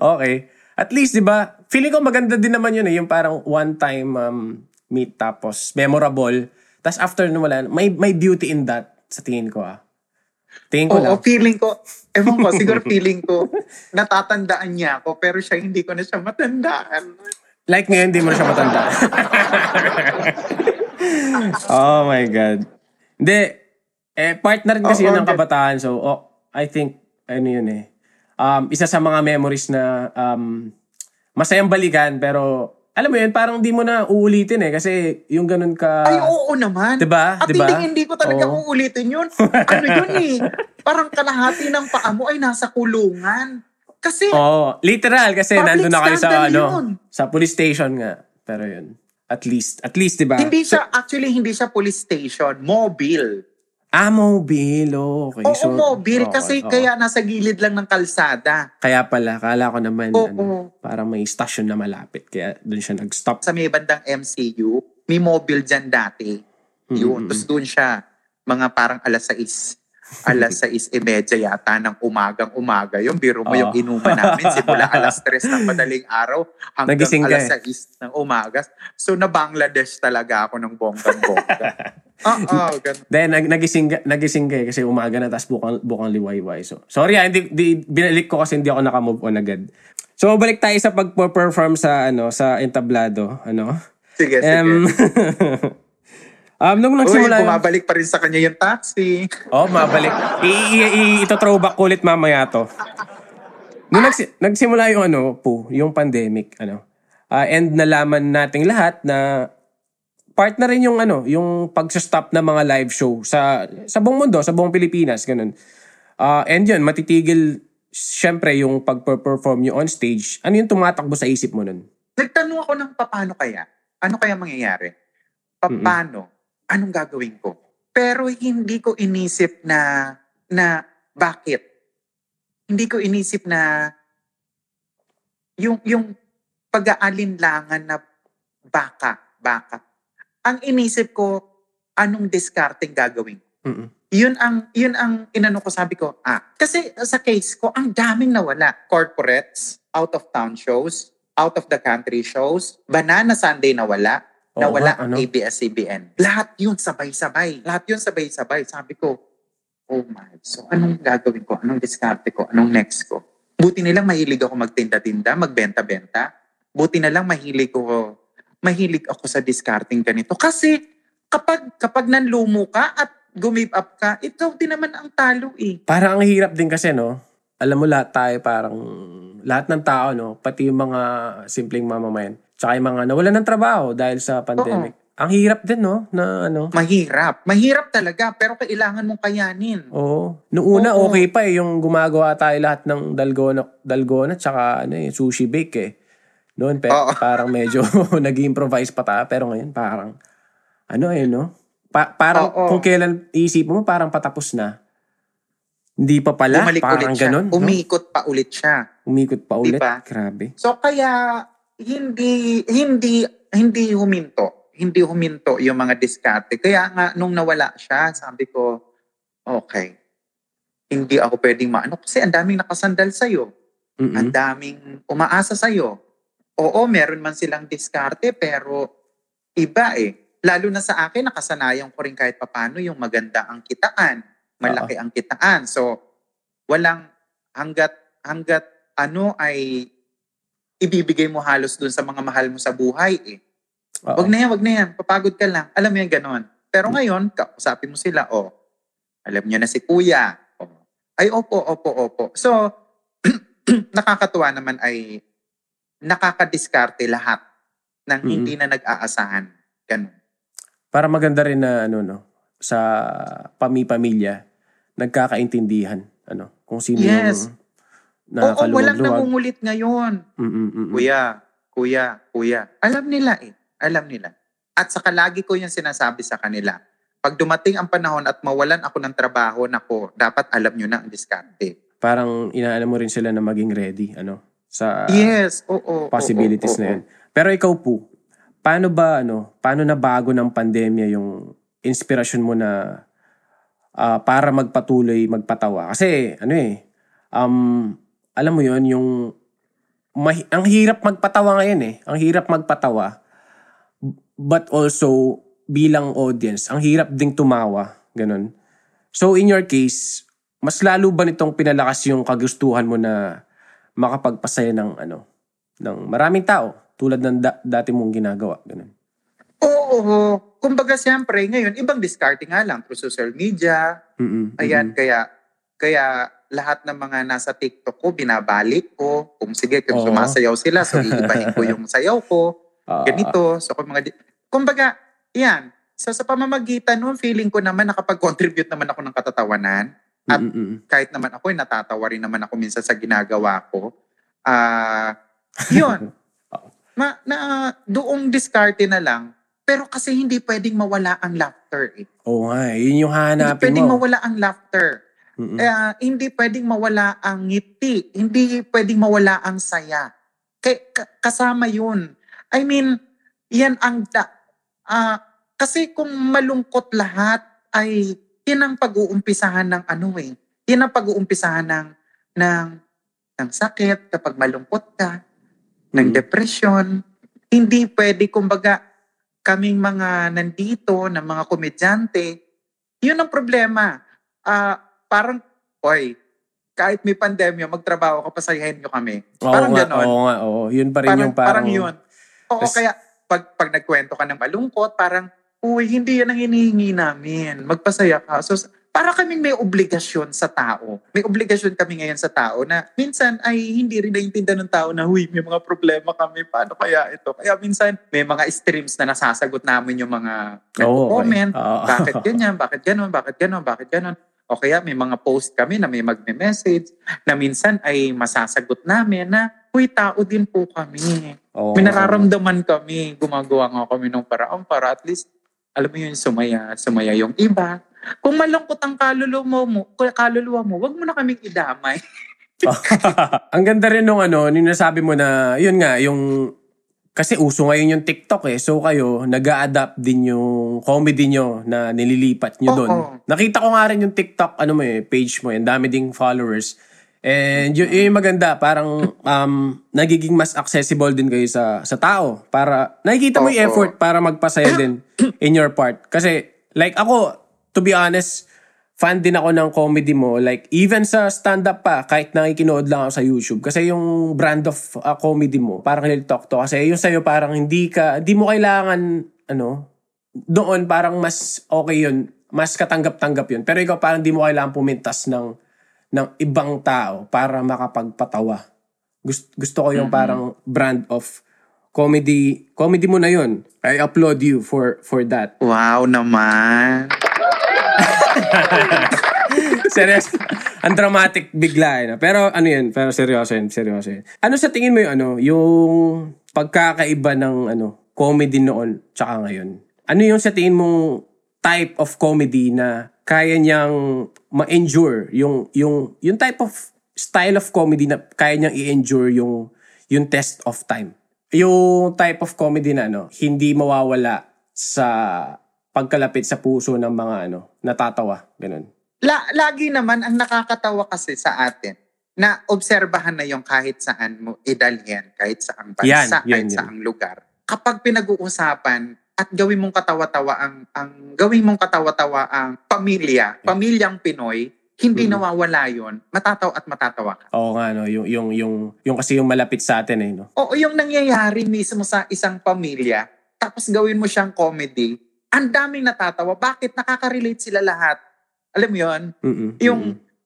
okay. At least, di ba, feeling ko maganda din naman yun eh, yung parang one-time um, meet tapos memorable. Tapos after nun wala, may, may beauty in that sa tingin ko ah. Tingin ko Oo, lang. feeling ko, ewan ko, siguro feeling ko, natatandaan niya ako, pero siya hindi ko na siya matandaan. Like ngayon, di mo na siya matanda. oh my God. Hindi. Eh, part na rin kasi Oo, yun ng hindi. kabataan. So, oh, I think, ano yun eh. Um, isa sa mga memories na um, masayang balikan, pero alam mo yun, parang di mo na uulitin eh. Kasi yung ganun ka... Ay, oo naman. Diba? At Diba? hindi, hindi ko talaga Oo. uulitin yun. Ano yun eh, parang kalahati ng paa mo ay nasa kulungan. Kasi, Oh, literal kasi nandun na kayo sa ano, yun. sa police station nga. Pero yun, at least, at least 'di ba? hindi siya, actually, hindi siya police station, mobile. Ah, mobile. oh, Okay. Oo, so, mobile. okay, kasi oo. kaya nasa gilid lang ng kalsada. Kaya pala, kala ko naman, Oo. ano, parang may station na malapit. Kaya doon siya nag-stop. sa may bandang MCU, may mobile dyan dati. Yun. Mm-mm. Tapos doon siya, mga parang alas 6, alas 6.30 yata ng umagang umaga. Yung biro mo Oo. yung inuman namin simula alas 3 ng madaling araw hanggang Nagising alas eh. 6 ng umaga. So na Bangladesh talaga ako ng bonggang-bongga. Oo, ganun. Then, nag nagising, nagising ka eh, kasi umaga na, tapos bukang, bukang liwayway. So, sorry ah, hindi, di, binalik ko kasi hindi ako nakamove on agad. So, balik tayo sa pag-perform sa, ano, sa entablado, ano. Sige, sige. Um, nung Uy, nagsimula yung- bumabalik pa rin sa kanya yung taxi. Oh, mabalik. I, i, i- ito throwback ulit mamaya to. Nung nagsi- nagsimula yung ano, po, yung pandemic, ano, ah, and nalaman nating lahat na part na rin yung ano, yung pag-stop ng mga live show sa sa buong mundo, sa buong Pilipinas, ganun. Ah, and yun, matitigil syempre yung pag-perform nyo on stage. Ano yung tumatakbo sa isip mo nun? Nagtanong ako ng paano kaya? Ano kaya mangyayari? Paano? Anong gagawin ko? Pero hindi ko inisip na na bakit. Hindi ko inisip na yung yung pag-aalinlangan na baka, baka. Ang inisip ko anong discarding gagawin. Mm-mm. Yun ang yun ang inano ko sabi ko, ah, kasi sa case ko ang daming nawala. Corporates, out of town shows, out of the country shows, Banana Sunday nawala, Oo nga, ang ano? ABS-CBN. Lahat yun sabay-sabay. Lahat yun sabay-sabay. Sabi ko, oh my, so anong gagawin ko? Anong diskarte ko? Anong next ko? Buti nilang mahilig ako magtinda-tinda, magbenta-benta. Buti na lang mahilig ko, mahilig ako sa discarding ganito. Kasi kapag, kapag nanlumo ka at gumip up ka, ikaw din naman ang talo eh. Parang ang hirap din kasi, no? Alam mo lahat tayo parang, lahat ng tao, no? Pati yung mga simpleng mamamayan. Tsaka yung mga nawalan ng trabaho dahil sa pandemic. Ang hirap din, no? Na ano. Mahirap. Mahirap talaga, pero kailangan mong kayanin. Oo. Noong una, Oo. okay pa eh. Yung gumagawa tayo lahat ng dalgona, dalgona tsaka ano eh, sushi bake eh. Noon, pe, Oo. parang medyo nag-improvise pa tayo. Pero ngayon, parang, ano eh, no? Pa- parang Oo. kung kailan iisip mo, parang patapos na. Hindi pa pala, Bumalik parang ulit siya. ganun. no? Pa ulit siya. Umikot pa ulit. Diba? Grabe. So kaya hindi hindi hindi huminto. Hindi huminto yung mga diskarte. Kaya nga nung nawala siya, sabi ko, okay. Hindi ako pwedeng maano kasi ang daming nakasandal sa Ang Mm-mm. daming umaasa sa Oo, meron man silang diskarte pero iba eh. Lalo na sa akin, nakasanayan ko rin kahit papano yung maganda ang kitaan. Malaki ang kitaan. So, walang hanggat, hanggat ano ay ibibigay mo halos dun sa mga mahal mo sa buhay eh. Oo. Wag na yan, wag na yan. Papagod ka lang. Alam mo yan, ganon. Pero ngayon, kausapin mo sila, oh, alam niyo na si kuya. Oh. Ay, opo, opo, opo. So, nakakatuwa naman ay nakakadiskarte lahat ng Mhm. hindi na nag-aasahan. Ganon. Para maganda rin na ano no sa pami-pamilya nagkakaintindihan ano kung sino Yes. yung Oo, walang nangungulit ngayon. Mm-mm, mm-mm. Kuya, kuya, kuya. Alam nila eh. Alam nila. At saka lagi ko yung sinasabi sa kanila. Pag dumating ang panahon at mawalan ako ng trabaho, nako, dapat alam nyo na ang diskarte. Parang inaano mo rin sila na maging ready ano sa yes, oo. possibilities oo, na oo. yun. Pero ikaw po, paano ba ano, paano na bago ng pandemya yung inspirasyon mo na ah, para magpatuloy magpatawa? Kasi ano eh, um, alam mo yon yung mahi- ang hirap magpatawa ngayon eh. Ang hirap magpatawa. But also, bilang audience, ang hirap ding tumawa. Ganun. So in your case, mas lalo ba nitong pinalakas yung kagustuhan mo na makapagpasaya ng ano, ng maraming tao tulad ng da- dati mong ginagawa, ganun. Oo, oo. Kumbaga siyempre, ngayon, ibang diskarte nga lang through social media. Mm-mm, Ayan, mm-mm. kaya kaya lahat ng mga nasa TikTok ko, binabalik ko. Kung sige, kung Oo. sumasayaw sila, so iibahin ko yung sayaw ko. Ah, ganito. So, kung mga, di- kumbaga, yan. So, sa pamamagitan nun, feeling ko naman nakapag-contribute naman ako ng katatawanan. At mm, mm, mm. kahit naman ako, natatawa rin naman ako minsan sa ginagawa ko. Ah, yun. Ma, na, doong diskarte na lang. Pero kasi hindi pwedeng mawala ang laughter eh. Oo nga, eh. yun yung Hindi hahanapin pwedeng mo. mawala ang laughter. Mm-mm. Eh, hindi pwedeng mawala ang ngiti. Hindi pwedeng mawala ang saya. Ka- kasama yun. I mean, yan ang da, ah, kasi kung malungkot lahat ay yan ang pag-uumpisahan ng ano eh. Yan ang pag-uumpisahan ng, ng, ng sakit kapag malungkot ka, ng Mm. depression. Hindi pwede, kumbaga, kaming mga nandito, ng mga komedyante, yun ang problema. Ah, parang, oy, kahit may pandemya, magtrabaho ka, pasayahin nyo kami. Oo parang nga, ganon. Oo nga, oo. Yun pa rin Parang, yung parang... parang yun. Oo, Tas- kaya pag, pag nagkwento ka ng malungkot, parang, uy, hindi yan ang hinihingi namin. Magpasaya ka. So, para kaming may obligasyon sa tao. May obligasyon kami ngayon sa tao na minsan ay hindi rin naiintindihan ng tao na, huy, may mga problema kami. Paano kaya ito? Kaya minsan may mga streams na nasasagot namin yung mga Oo, comment. okay. Oo. Bakit ganyan? Bakit ganon? Bakit ganon? Bakit ganon? O kaya may mga post kami na may magme-message na minsan ay masasagot namin na, huy, tao din po kami. Oo, May nararamdaman kami. Gumagawa nga kami ng paraan para at least, alam mo yun, sumaya, sumaya yung iba. Kung malungkot ang kaluluwa mo, kaluluwa mo, wag mo na kaming idamay. Ang ganda rin nung ano, nung nasabi mo na, yun nga, yung, kasi uso ngayon yung TikTok eh. So kayo, nag adapt din yung comedy nyo na nililipat nyo Oo. doon. Nakita ko nga rin yung TikTok, ano mo eh, page mo, yung dami ding followers. And yun, yun yung maganda, parang um, nagiging mas accessible din kayo sa sa tao. Para, nakikita mo yung effort para magpasaya din in your part. Kasi, like ako, to be honest, fan din ako ng comedy mo. Like, even sa stand-up pa, kahit nakikinood lang ako sa YouTube. Kasi yung brand of uh, comedy mo, parang Lil Talk to. Kasi yung sa'yo, parang hindi ka, hindi mo kailangan, ano, doon parang mas okay yun, mas katanggap-tanggap yun. Pero ikaw parang di mo kailangan pumintas ng, ng ibang tao para makapagpatawa. Gusto, gusto ko yung parang brand of comedy. Comedy mo na yun. I applaud you for for that. Wow naman. Seryoso. Ang dramatic bigla. Eh? Pero ano yun? Pero seryoso yun. Seryoso yun. Ano sa tingin mo yung ano? Yung pagkakaiba ng ano comedy noon tsaka ngayon? Ano yung sa tingin mong type of comedy na kaya niyang ma-endure yung yung yung type of style of comedy na kaya niyang i-endure yung yung test of time. Yung type of comedy na ano, hindi mawawala sa pagkalapit sa puso ng mga ano, natatawa, ganun. La, lagi naman ang nakakatawa kasi sa atin na obserbahan na yung kahit saan mo idalhin, kahit saang bansa, Yan, yan, kahit yan. saang lugar. Kapag pinag-uusapan at gawin mong katawa-tawa ang ang gawin mong katawa-tawa ang pamilya, pamilyang Pinoy, hindi Mhm. nawawala 'yon. Matatawa at matatawa ka. Oo nga no, yung yung yung yung kasi yung malapit sa atin eh no. Oo, yung nangyayari mismo sa isang pamilya, tapos gawin mo siyang comedy, ang daming natatawa. Bakit? Nakaka-relate sila lahat. Alam mo 'yon? Mm-mm. Yung,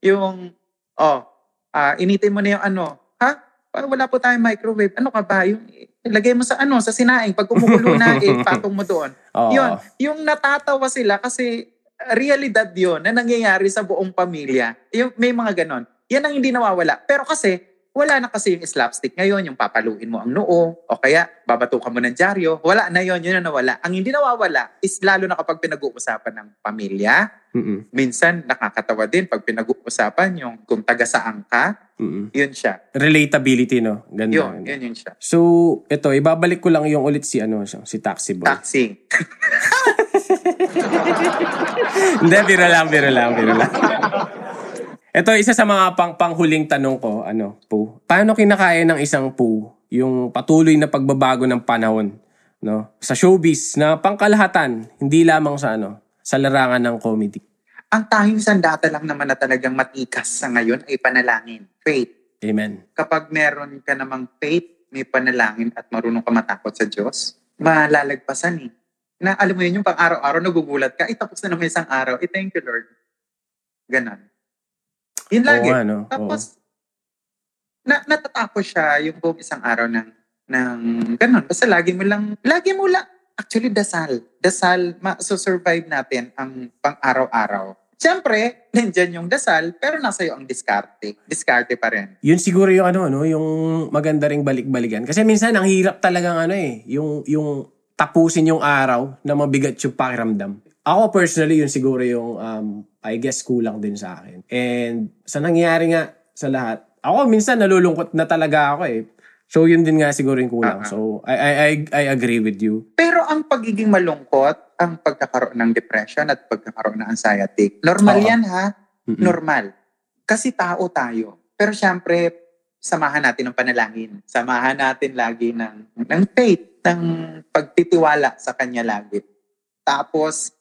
yung, oh, ah initin mo na yung ano, ha? Wala po tayong microwave. Ano ka ba? Yung, lagay mo sa ano, sa sinaing. Pag kumukulo na, eh, patong mo doon. Oo. Yun, yung natatawa sila kasi uh, realidad yun na nangyayari sa buong pamilya. Yung, may mga ganon. Yan ang hindi nawawala. Pero kasi, wala na kasi yung slapstick ngayon, yung papaluin mo ang noo, o kaya babatukan mo ng dyaryo. Wala na yon yun na nawala. Ang hindi nawawala is lalo na kapag pinag-uusapan ng pamilya, Mm-mm. minsan nakakatawa din pag pinag-uusapan yung kung taga saan ka, Mm-mm. yun siya. Relatability no. Ganda. Yun, ganda. yun yun siya. So, ito, ibabalik ko lang yung ulit si ano, si Taxi Boy. Taxi. Hindi, biro lang, biro lang, biro lang. Ito, isa sa mga pang panghuling tanong ko, ano, po. Paano kinakaya ng isang po yung patuloy na pagbabago ng panahon, no? Sa showbiz na pangkalahatan, hindi lamang sa ano, sa larangan ng comedy. Ang tanging sandata lang naman na talagang matikas sa ngayon ay panalangin. Faith. Amen. Kapag meron ka namang faith, may panalangin at marunong ka matakot sa Diyos, malalagpasan eh. Na alam mo yun, yung pang araw-araw nagugulat ka, eh tapos na naman isang araw, eh thank you Lord. Ganon. Yun lagi. Oo nga, no? Oo. Tapos, na, natatapos siya yung buong isang araw ng, ng ganon. Basta lagi mo lang, lagi mo lang, actually dasal. Dasal, ma-survive natin ang pang-araw-araw. Siyempre, nandyan yung dasal, pero nasa iyo ang diskarte. Diskarte pa rin. Yun siguro yung ano, no, yung maganda ring balik-balikan. Kasi minsan ang hirap talagang ano eh, yung yung tapusin yung araw na mabigat yung pakiramdam. Ako personally, yun siguro yung um, I guess kulang din sa akin. And sa nangyayari nga sa lahat, ako minsan nalulungkot na talaga ako eh. So yun din nga siguro yung kulang. Ah. So I, I I I agree with you. Pero ang pagiging malungkot, ang pagkakaroon ng depression at pagkakaroon ng anxiety, normal Oo. yan ha? Mm-mm. Normal. Kasi tao tayo. Pero syempre, samahan natin ng panalangin. Samahan natin lagi ng, ng faith, ng pagtitiwala sa Kanya lagi. Tapos,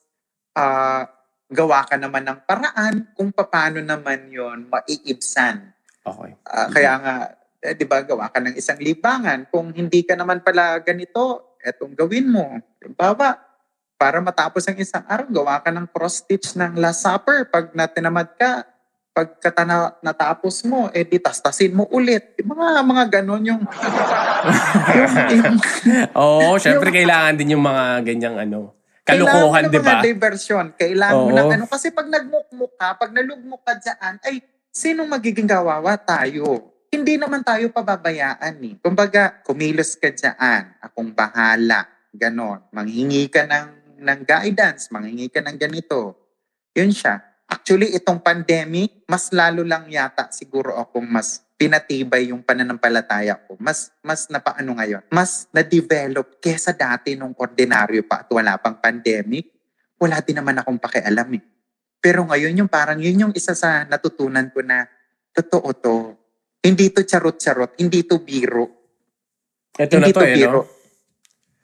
ah, gawa ka naman ng paraan kung paano naman yon maiibsan. Okay. Ah, Kaya nga, eh, di ba, gawa ka ng isang libangan. Kung hindi ka naman pala ganito, etong gawin mo. Bawa, para matapos ang isang araw, gawa ka ng cross-stitch ng Last Supper. Pag natinamad ka, pagka na, natapos mo, eh di tastasin mo ulit. Yung mga, mga ganon yung... yung, yung Oo, syempre kailangan din yung mga ganyang ano, kalukuhan, kailangan di ng ba? mga diversion. Kailangan mo Oo. ng ano. Kasi pag nagmukmuk ka, pag nalugmuk ka dyan, ay, sino magiging gawawa? Tayo. Hindi naman tayo pababayaan eh. Kumbaga, kumilos ka dyan. Akong bahala. Ganon. Manghingi ka ng, ng guidance. Manghingi ka ng ganito. Yun siya. Actually, itong pandemic, mas lalo lang yata siguro akong mas pinatibay yung pananampalataya ko. Mas, mas napaano ngayon. Mas na-develop kesa dati nung ordinaryo pa at wala pang pandemic. Wala din naman akong pakialam eh. Pero ngayon yung parang yun yung isa sa natutunan ko na totoo to. Hindi to charot-charot, hindi to biro. Ito na hindi to eh, no?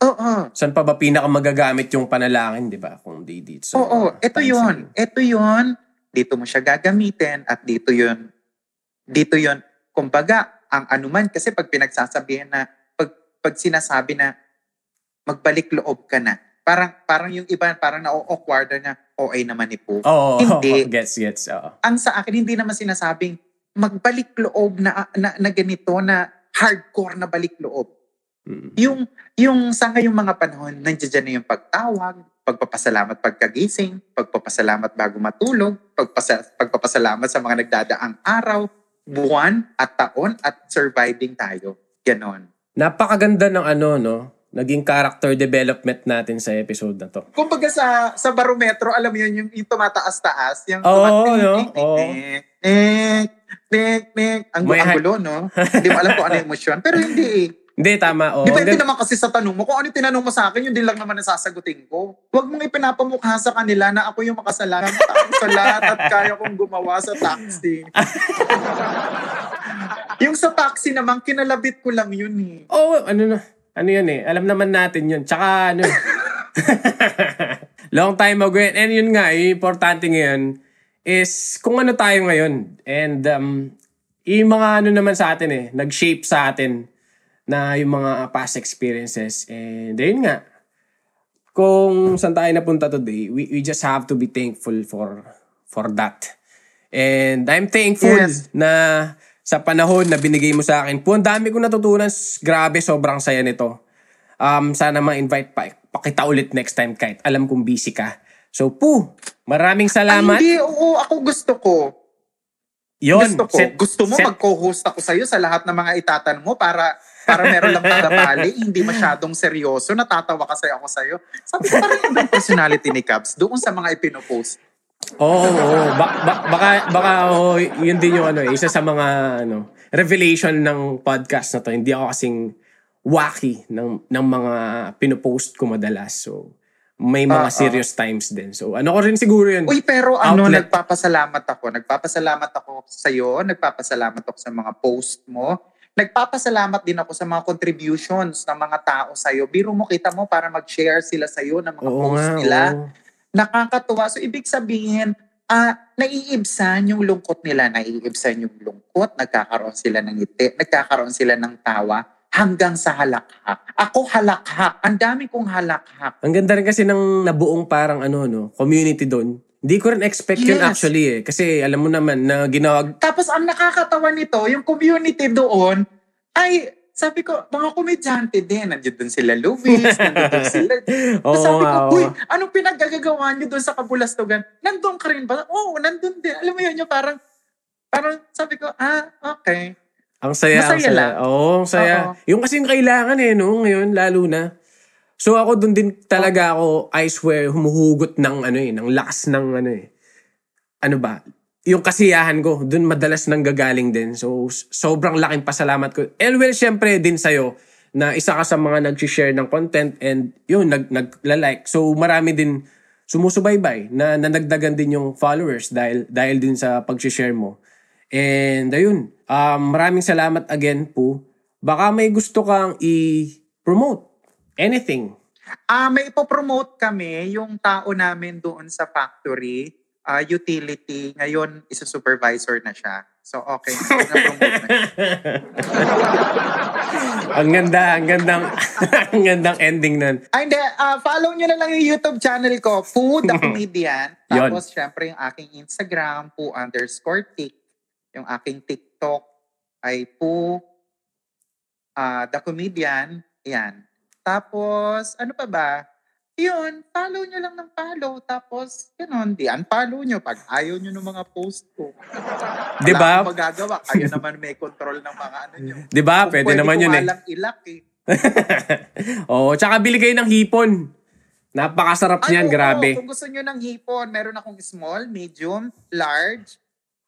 Oo. Saan pa ba pinaka magagamit yung panalangin, di ba? Kung di dito. sa Oo, ito yun. na Ito yun. Dito mo siya gagamitin at dito yun. Dito yun. Kumbaga, ang anuman, kasi pag pinagsasabihan na, pag, pag sinasabi na, magbalik loob ka na, Parang, parang yung iba, parang na-awkward na, OA naman ni Pooh. Oo. Hindi. gets, gets. Oo. Ang sa akin, hindi naman sinasabing magbalik loob na, na, na ganito, na hardcore na balik loob. Mm. Yung, yung sa ngayong mga panahon, nandiyan na yung pagtawag, pagpapasalamat pagkagising, pagpapasalamat bago matulog, pagpasa, pagpapasalamat sa mga nagdadaang araw, buwan at taon at surviving tayo. Ganon. Napakaganda ng ano, no? Naging character development natin sa episode na to. Kumbaga sa sa barometro, alam mo yun, yung, yung tumataas-taas, yung Oo, tumating, no? Oo. tik, tik, tik. Ang, ang gulo, no? Hindi mo alam kung ano yung emosyon. Pero hindi eh. Hindi, tama. Oh, Depende naman kasi sa tanong mo. Kung ano tinanong mo sa akin, yun din lang naman ang sasagutin ko. Huwag mong ipinapamukha sa kanila na ako yung makasalanan sa lahat at kaya kong gumawa sa taxi. yung sa taxi naman, kinalabit ko lang yun eh. Oo, ano na. Ano yun eh. Alam naman natin yun. Tsaka ano. long time ago. And yun nga, yung importante ngayon is kung ano tayo ngayon. And um, yung mga ano naman sa atin eh. Nag-shape sa atin na yung mga past experiences. And ayun nga. Kung saan tayo napunta today, we, we just have to be thankful for for that. And I'm thankful Yes. na sa panahon na binigay mo sa akin. Po, ang dami kong natutunan. Grabe, sobrang saya nito. Um, sana ma-invite pa, pa kita ulit next time kahit alam kong busy ka. So, po, maraming Ay, salamat. hindi, oo, ako gusto ko. Yun, gusto ko. set- gusto mo set- mag-co-host ako sa'yo sa lahat ng mga itatanong mo para para meron lang tagapali, hindi masyadong seryoso, natatawa kasi ako sa'yo. Sabi ko, parang yung personality ni Cabs doon sa mga ipinopost. Oo, oo. Ba- ba- baka, baka oh, yun din yung ano, eh, isa sa mga ano, revelation ng podcast na to. Hindi ako kasing wacky ng, ng mga pinopost ko madalas. So, may mga ah. serious times din. So, ano ko rin siguro yun. Uy, pero ano, Outlet. nagpapasalamat ako. Nagpapasalamat ako sa'yo. Nagpapasalamat ako sa mga post mo. Nagpapasalamat din ako sa mga contributions ng mga tao sa'yo. Biro mo, kita mo, para mag-share sila sa'yo ng mga Oo post nga, nila. oo. nakakatuwa. So, ibig sabihin, ah naiibsan yung lungkot nila. Naiibsan yung lungkot. Nagkakaroon sila ng ngiti. Nagkakaroon sila ng tawa hanggang sa halakhak. Ako halakhak. Ang dami kong halakhak. Ang ganda rin kasi ng nabuong parang ano, no, community doon. Hindi ko rin expect yun Yes. actually eh. Kasi alam mo naman na ginawag... Tapos ang nakakatawa nito, yung community doon, ay, sabi ko, mga komedyante din. Nandiyan doon sila Luis, nandiyan doon sila. Oo sabi ko, uy, anong pinaggagawa niyo doon sa Kabulastugan? Nandun ka rin ba? Oo, nandun din. Alam mo yun, yung parang, parang sabi ko, ah, okay. Ang saya, ang Masaya saya. lang. Oo, ang saya. Oo. Yung kasing kailangan eh, no? Ngayon, lalo na. So ako doon din talaga ako, I swear, humuhugot ng ano eh, ng lakas ng ano eh. Ano ba? Yung kasiyahan ko, doon madalas nang gagaling din. So, sobrang laking pasalamat ko. And well, syempre din sa'yo, na isa ka sa mga nag-share ng content and yun, nag, nagla-like. So, marami din sumusubaybay na nanagdagan din yung followers dahil dahil din sa pag-share mo. And ayun, um, maraming salamat again po. Baka may gusto kang i-promote. Anything. Ah, may ipopromote kami yung tao namin doon sa factory, ah, utility. Ngayon, isa supervisor na siya. So, okay. Na-promote na ang ganda, ang gandang, ang gandang ending nun. Ay, hindi. ah, follow nyo na lang yung YouTube channel ko, Poo the Comedian. Tapos, syempre, yung aking Instagram, Poo underscore Tik. Yung aking TikTok ay Poo ah, the Comedian. Yan. Tapos, ano pa ba? Yun, follow nyo lang ng follow. Tapos, ganun, di unfollow nyo pag ayaw nyo ng mga post ko. Wala Di ba? akong magagawa. Kayo naman may control ng mga ano nyo. Di ba? Kung Pwede naman ko yun eh. ilak eh. Oo, tsaka bili kayo ng hipon. Napakasarap Ay, niyan, oo, grabe. Kung gusto nyo ng hipon, meron akong small, medium, large,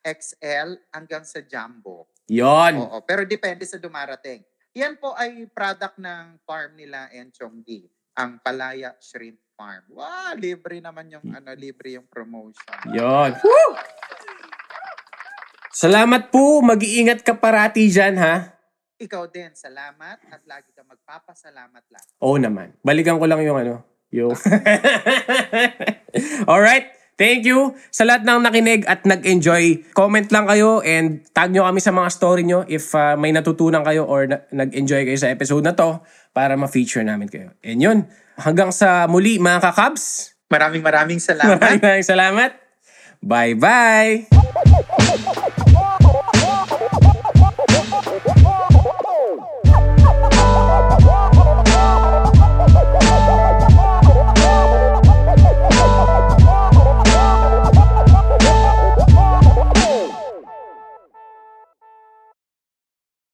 XL, hanggang sa jumbo. Yon. Oo, pero depende sa dumarating. Yan po ay product ng farm nila Enchonggi, ang Palaya Shrimp Farm. Wow, libre naman yung ano, libre yung promotion. Yon. Salamat po. Mag-iingat ka parati dyan, ha? Ikaw din, salamat at lagi ka magpapasalamat lang. Oo naman. Balikan ko lang yung ano. Yung... Alright. Thank you sa lahat ng nakinig at nag-enjoy. Comment lang kayo and tag nyo kami sa mga story nyo if uh, may natutunan kayo or na- nag-enjoy kayo sa episode na to para ma-feature namin kayo. And yun. hanggang sa muli mga kakabs. Maraming maraming salamat. Maraming maraming salamat. Bye-bye!